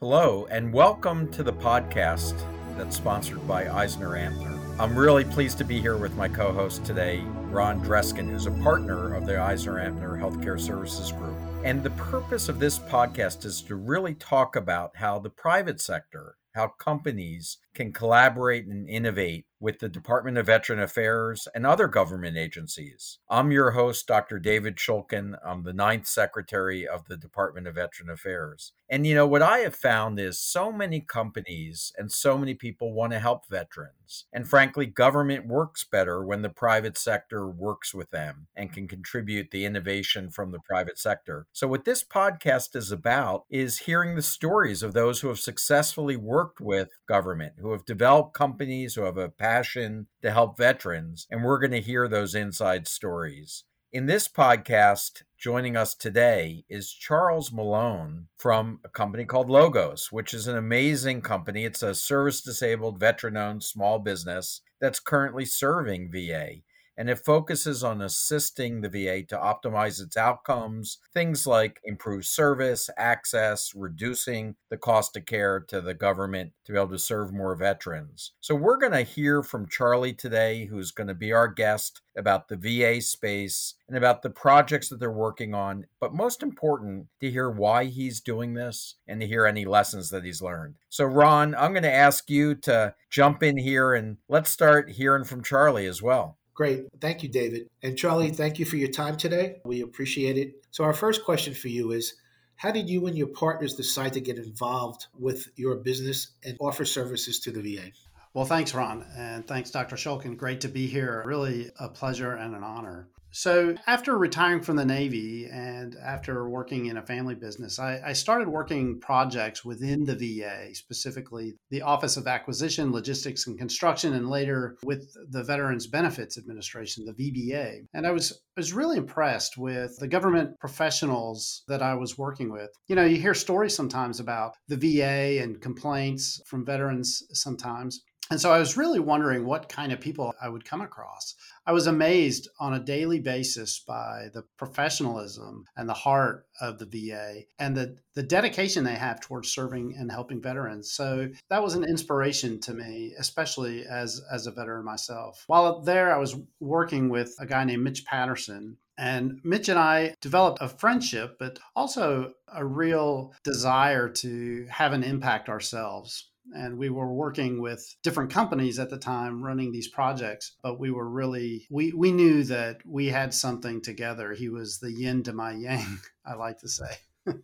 Hello, and welcome to the podcast that's sponsored by Eisner Amper. I'm really pleased to be here with my co host today, Ron Dreskin, who's a partner of the Eisner Amper Healthcare Services Group. And the purpose of this podcast is to really talk about how the private sector, how companies can collaborate and innovate with the Department of Veteran Affairs and other government agencies. I'm your host, Dr. David Shulkin. I'm the ninth secretary of the Department of Veteran Affairs. And you know, what I have found is so many companies and so many people want to help veterans. And frankly, government works better when the private sector works with them and can contribute the innovation from the private sector. So, what this podcast is about is hearing the stories of those who have successfully worked with government, who have developed companies, who have a passion to help veterans. And we're going to hear those inside stories. In this podcast, joining us today is Charles Malone from a company called Logos, which is an amazing company. It's a service disabled, veteran owned small business that's currently serving VA and it focuses on assisting the VA to optimize its outcomes, things like improved service, access, reducing the cost of care to the government to be able to serve more veterans. So, we're going to hear from Charlie today, who's going to be our guest about the VA space and about the projects that they're working on, but most important, to hear why he's doing this and to hear any lessons that he's learned. So, Ron, I'm going to ask you to jump in here and let's start hearing from Charlie as well. Great. Thank you, David. And Charlie, thank you for your time today. We appreciate it. So, our first question for you is How did you and your partners decide to get involved with your business and offer services to the VA? Well, thanks, Ron. And thanks, Dr. Shulkin. Great to be here. Really a pleasure and an honor. So, after retiring from the Navy and after working in a family business, I, I, started working projects within the VA, specifically the Office of Acquisition, Logistics, and Construction, and later with the Veterans Benefits Administration, the VBA. And I was, was really impressed with the government professionals that I was working with. You know, you hear stories sometimes about the VA and complaints from veterans sometimes. And so I was really wondering what kind of people I would come across. I was amazed on a daily basis by the professionalism and the heart of the VA and the, the dedication they have towards serving and helping veterans. So that was an inspiration to me, especially as, as a veteran myself. While there, I was working with a guy named Mitch Patterson, and Mitch and I developed a friendship, but also a real desire to have an impact ourselves and we were working with different companies at the time running these projects but we were really we we knew that we had something together. He was the yin to my yang i like to say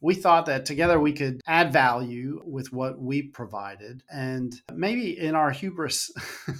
we thought that together we could add value with what we provided. And maybe in our hubris,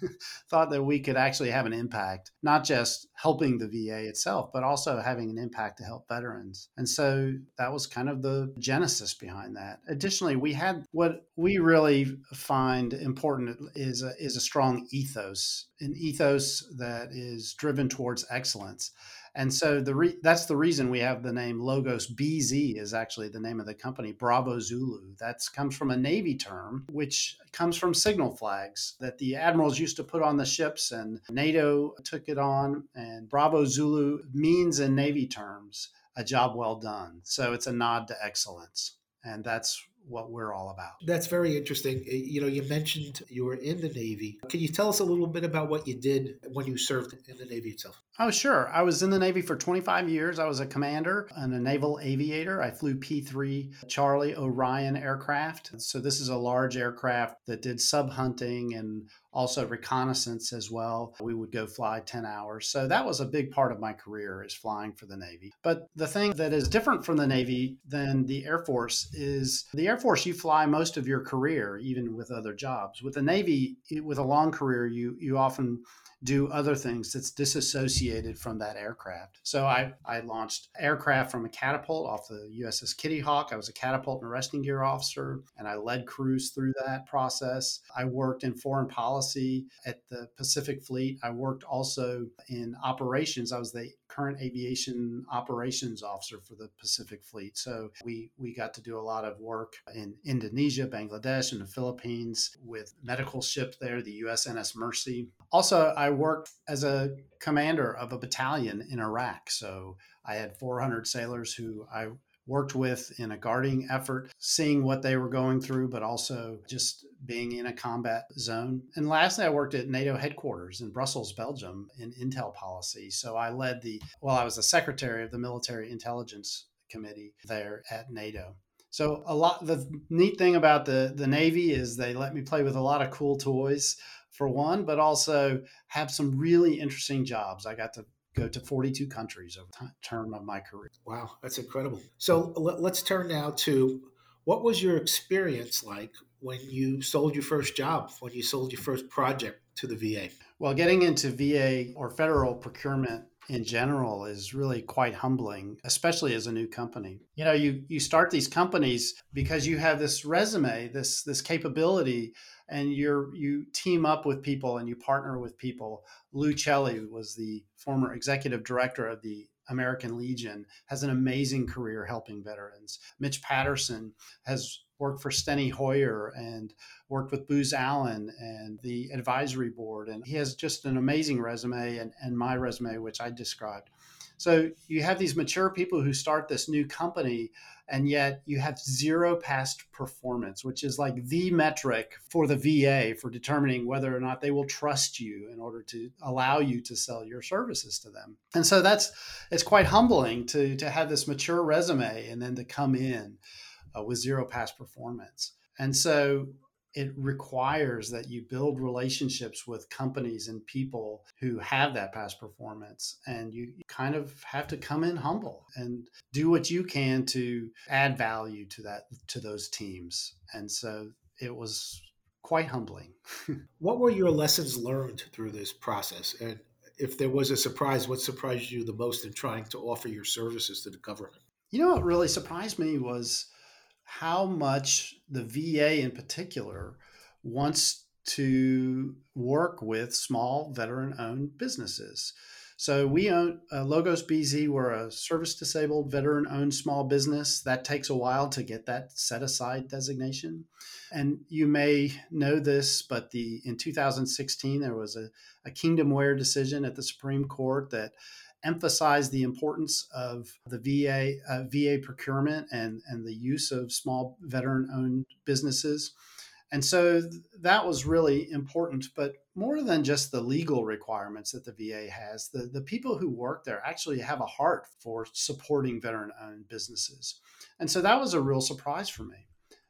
thought that we could actually have an impact, not just helping the VA itself, but also having an impact to help veterans. And so that was kind of the genesis behind that. Additionally, we had what we really find important is a, is a strong ethos, an ethos that is driven towards excellence. And so the re- that's the reason we have the name Logos BZ is actually the name of the company, Bravo Zulu. That comes from a Navy term, which comes from signal flags that the admirals used to put on the ships, and NATO took it on. And Bravo Zulu means in Navy terms a job well done. So it's a nod to excellence. And that's what we're all about. That's very interesting. You know, you mentioned you were in the Navy. Can you tell us a little bit about what you did when you served in the Navy itself? Oh, sure. I was in the Navy for 25 years. I was a commander and a naval aviator. I flew P 3 Charlie Orion aircraft. So, this is a large aircraft that did sub hunting and also reconnaissance as well. We would go fly 10 hours. So that was a big part of my career is flying for the Navy. But the thing that is different from the Navy than the Air Force is the Air Force you fly most of your career even with other jobs. With the Navy with a long career you you often do other things that's disassociated from that aircraft. So I, I launched aircraft from a catapult off the USS Kitty Hawk. I was a catapult and arresting gear officer, and I led crews through that process. I worked in foreign policy at the Pacific Fleet. I worked also in operations. I was the current aviation operations officer for the Pacific Fleet. So we, we got to do a lot of work in Indonesia, Bangladesh, and the Philippines with medical ship there, the USNS Mercy. Also, I worked as a commander of a battalion in Iraq. So I had 400 sailors who I worked with in a guarding effort, seeing what they were going through, but also just being in a combat zone. And lastly, I worked at NATO headquarters in Brussels, Belgium, in intel policy. So I led the, well, I was the secretary of the military intelligence committee there at NATO. So a lot the neat thing about the the Navy is they let me play with a lot of cool toys for one, but also have some really interesting jobs. I got to go to 42 countries over the term of my career. Wow, that's incredible. So let's turn now to what was your experience like when you sold your first job, when you sold your first project to the VA? Well, getting into VA or federal procurement in general is really quite humbling, especially as a new company. You know, you you start these companies because you have this resume, this this capability, and you're you team up with people and you partner with people. Lou Celli was the former executive director of the American Legion, has an amazing career helping veterans. Mitch Patterson has worked for Steny Hoyer and worked with Booz Allen and the advisory board. And he has just an amazing resume and, and my resume, which I described. So you have these mature people who start this new company, and yet you have zero past performance, which is like the metric for the VA for determining whether or not they will trust you in order to allow you to sell your services to them. And so that's it's quite humbling to to have this mature resume and then to come in uh, with zero past performance. And so it requires that you build relationships with companies and people who have that past performance and you kind of have to come in humble and do what you can to add value to that to those teams. And so it was quite humbling. What were your lessons learned through this process? And if there was a surprise what surprised you the most in trying to offer your services to the government? You know what really surprised me was how much the VA in particular wants to work with small veteran owned businesses. So we own uh, Logos BZ. We're a service disabled veteran owned small business. That takes a while to get that set aside designation. And you may know this, but the in 2016 there was a, a Kingdomware decision at the Supreme Court that emphasize the importance of the VA uh, VA procurement and and the use of small veteran owned businesses. And so that was really important, but more than just the legal requirements that the VA has, the, the people who work there actually have a heart for supporting veteran owned businesses. And so that was a real surprise for me.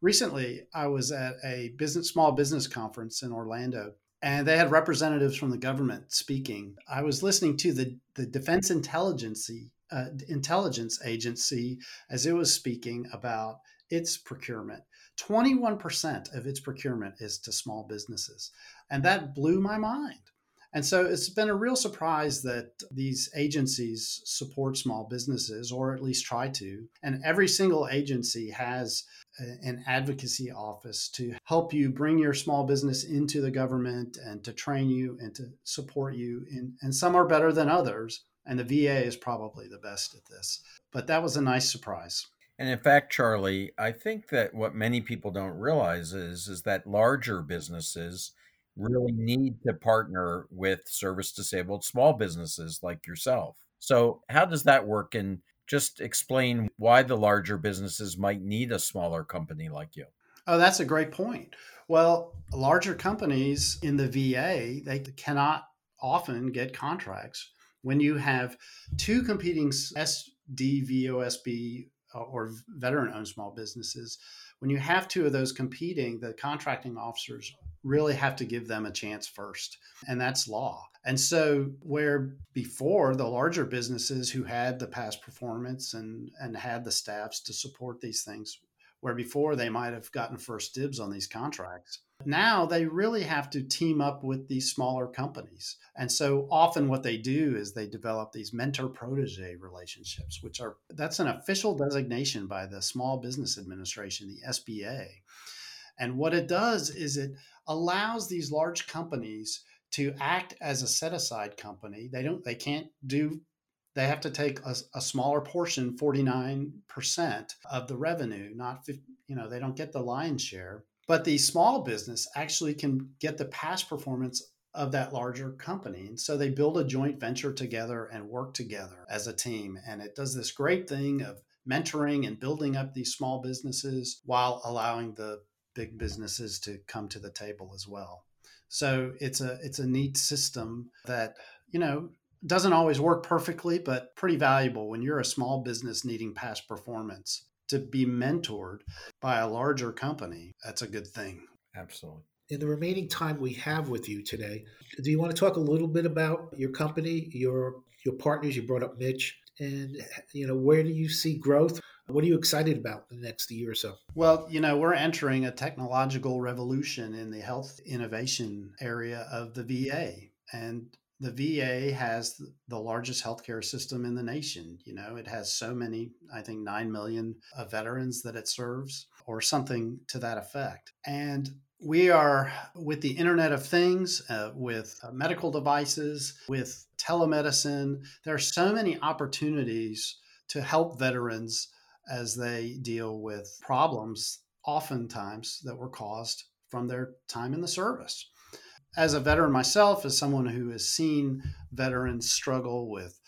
Recently, I was at a business small business conference in Orlando and they had representatives from the government speaking. I was listening to the, the Defense Intelligence, uh, Intelligence Agency as it was speaking about its procurement. 21% of its procurement is to small businesses. And that blew my mind. And so it's been a real surprise that these agencies support small businesses, or at least try to. And every single agency has an advocacy office to help you bring your small business into the government and to train you and to support you. In, and some are better than others. And the VA is probably the best at this. But that was a nice surprise. And in fact, Charlie, I think that what many people don't realize is is that larger businesses really need to partner with service disabled small businesses like yourself. So, how does that work? And just explain why the larger businesses might need a smaller company like you. Oh, that's a great point. Well, larger companies in the VA, they cannot often get contracts when you have two competing SDVOSB uh, or veteran owned small businesses. When you have two of those competing, the contracting officers really have to give them a chance first. And that's law. And so, where before the larger businesses who had the past performance and, and had the staffs to support these things, where before they might have gotten first dibs on these contracts, now they really have to team up with these smaller companies. And so often what they do is they develop these mentor protege relationships, which are that's an official designation by the Small Business Administration, the SBA. And what it does is it allows these large companies to act as a set aside company. They don't they can't do they have to take a, a, smaller portion 49% of the revenue not you know they don't get the lion's share. But the small business actually can get the past performance of that larger company. And so they build a joint venture together and work together as a team. And it does this great thing of mentoring and building up these small businesses while allowing the big businesses to come to the table as well. So it's a it's a neat system that, you know, doesn't always work perfectly, but pretty valuable when you're a small business needing past performance to be mentored by a larger company. That's a good thing. Absolutely. In the remaining time we have with you today, do you want to talk a little bit about your company, your your partners? You brought up Mitch, and you know where do you see growth? What are you excited about the next year or so? Well, you know, we're entering a technological revolution in the health innovation area of the VA. And the VA has the largest healthcare system in the nation. You know, it has so many, I think 9 million veterans that it serves or something to that effect. And we are with the Internet of Things, uh, with uh, medical devices, with telemedicine. There are so many opportunities to help veterans as they deal with problems, oftentimes that were caused from their time in the service. As a veteran myself, as someone who has seen veterans struggle with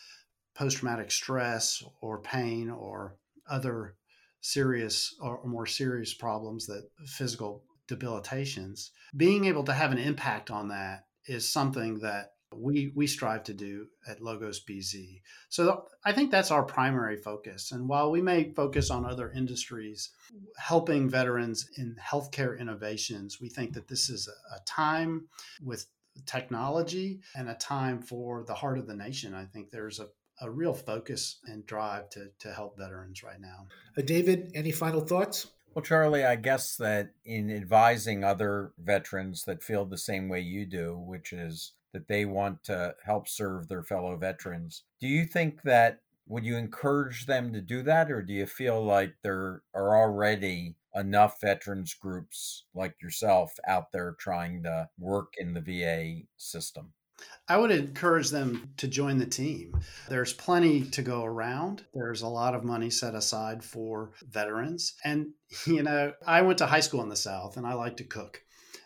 post traumatic stress or pain or other serious or more serious problems that physical debilitations, being able to have an impact on that is something that we we strive to do at Logos BZ. So I think that's our primary focus. And while we may focus on other industries, helping veterans in healthcare innovations, we think that this is a, a time with technology and a time for the heart of the nation. I think there's a a real focus and drive to, to help veterans right now. Uh, David, any final thoughts? Well, Charlie, I guess that in advising other veterans that feel the same way you do, which is that they want to help serve their fellow veterans. Do you think that would you encourage them to do that or do you feel like there are already enough veterans groups like yourself out there trying to work in the VA system? I would encourage them to join the team. There's plenty to go around. There's a lot of money set aside for veterans. And, you know, I went to high school in the South and I like to cook.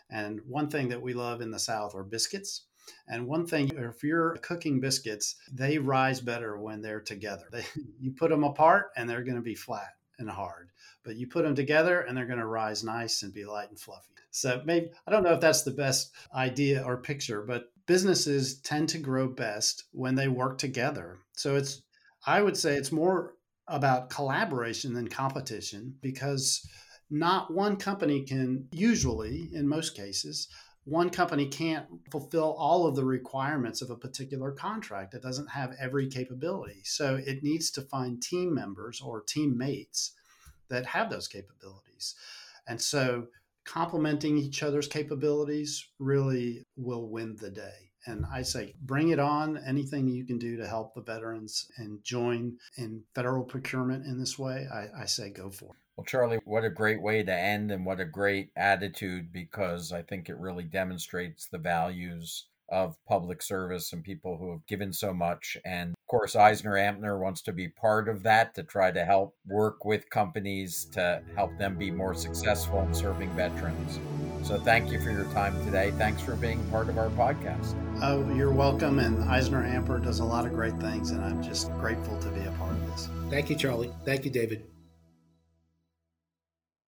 And one thing that we love in the South are biscuits. And one thing, if you're cooking biscuits, they rise better when they're together. They, you put them apart and they're going to be flat and hard, but you put them together and they're going to rise nice and be light and fluffy. So maybe, I don't know if that's the best idea or picture, but businesses tend to grow best when they work together. So it's, I would say it's more about collaboration than competition because not one company can usually, in most cases, one company can't fulfill all of the requirements of a particular contract. It doesn't have every capability. So it needs to find team members or teammates that have those capabilities. And so complementing each other's capabilities really will win the day. And I say, bring it on. Anything you can do to help the veterans and join in federal procurement in this way, I, I say go for it. Well, Charlie, what a great way to end and what a great attitude because I think it really demonstrates the values of public service and people who have given so much. And of course, Eisner Amper wants to be part of that to try to help work with companies to help them be more successful in serving veterans. So thank you for your time today. Thanks for being part of our podcast. Oh, you're welcome. And Eisner Amper does a lot of great things, and I'm just grateful to be a part of this. Thank you, Charlie. Thank you, David.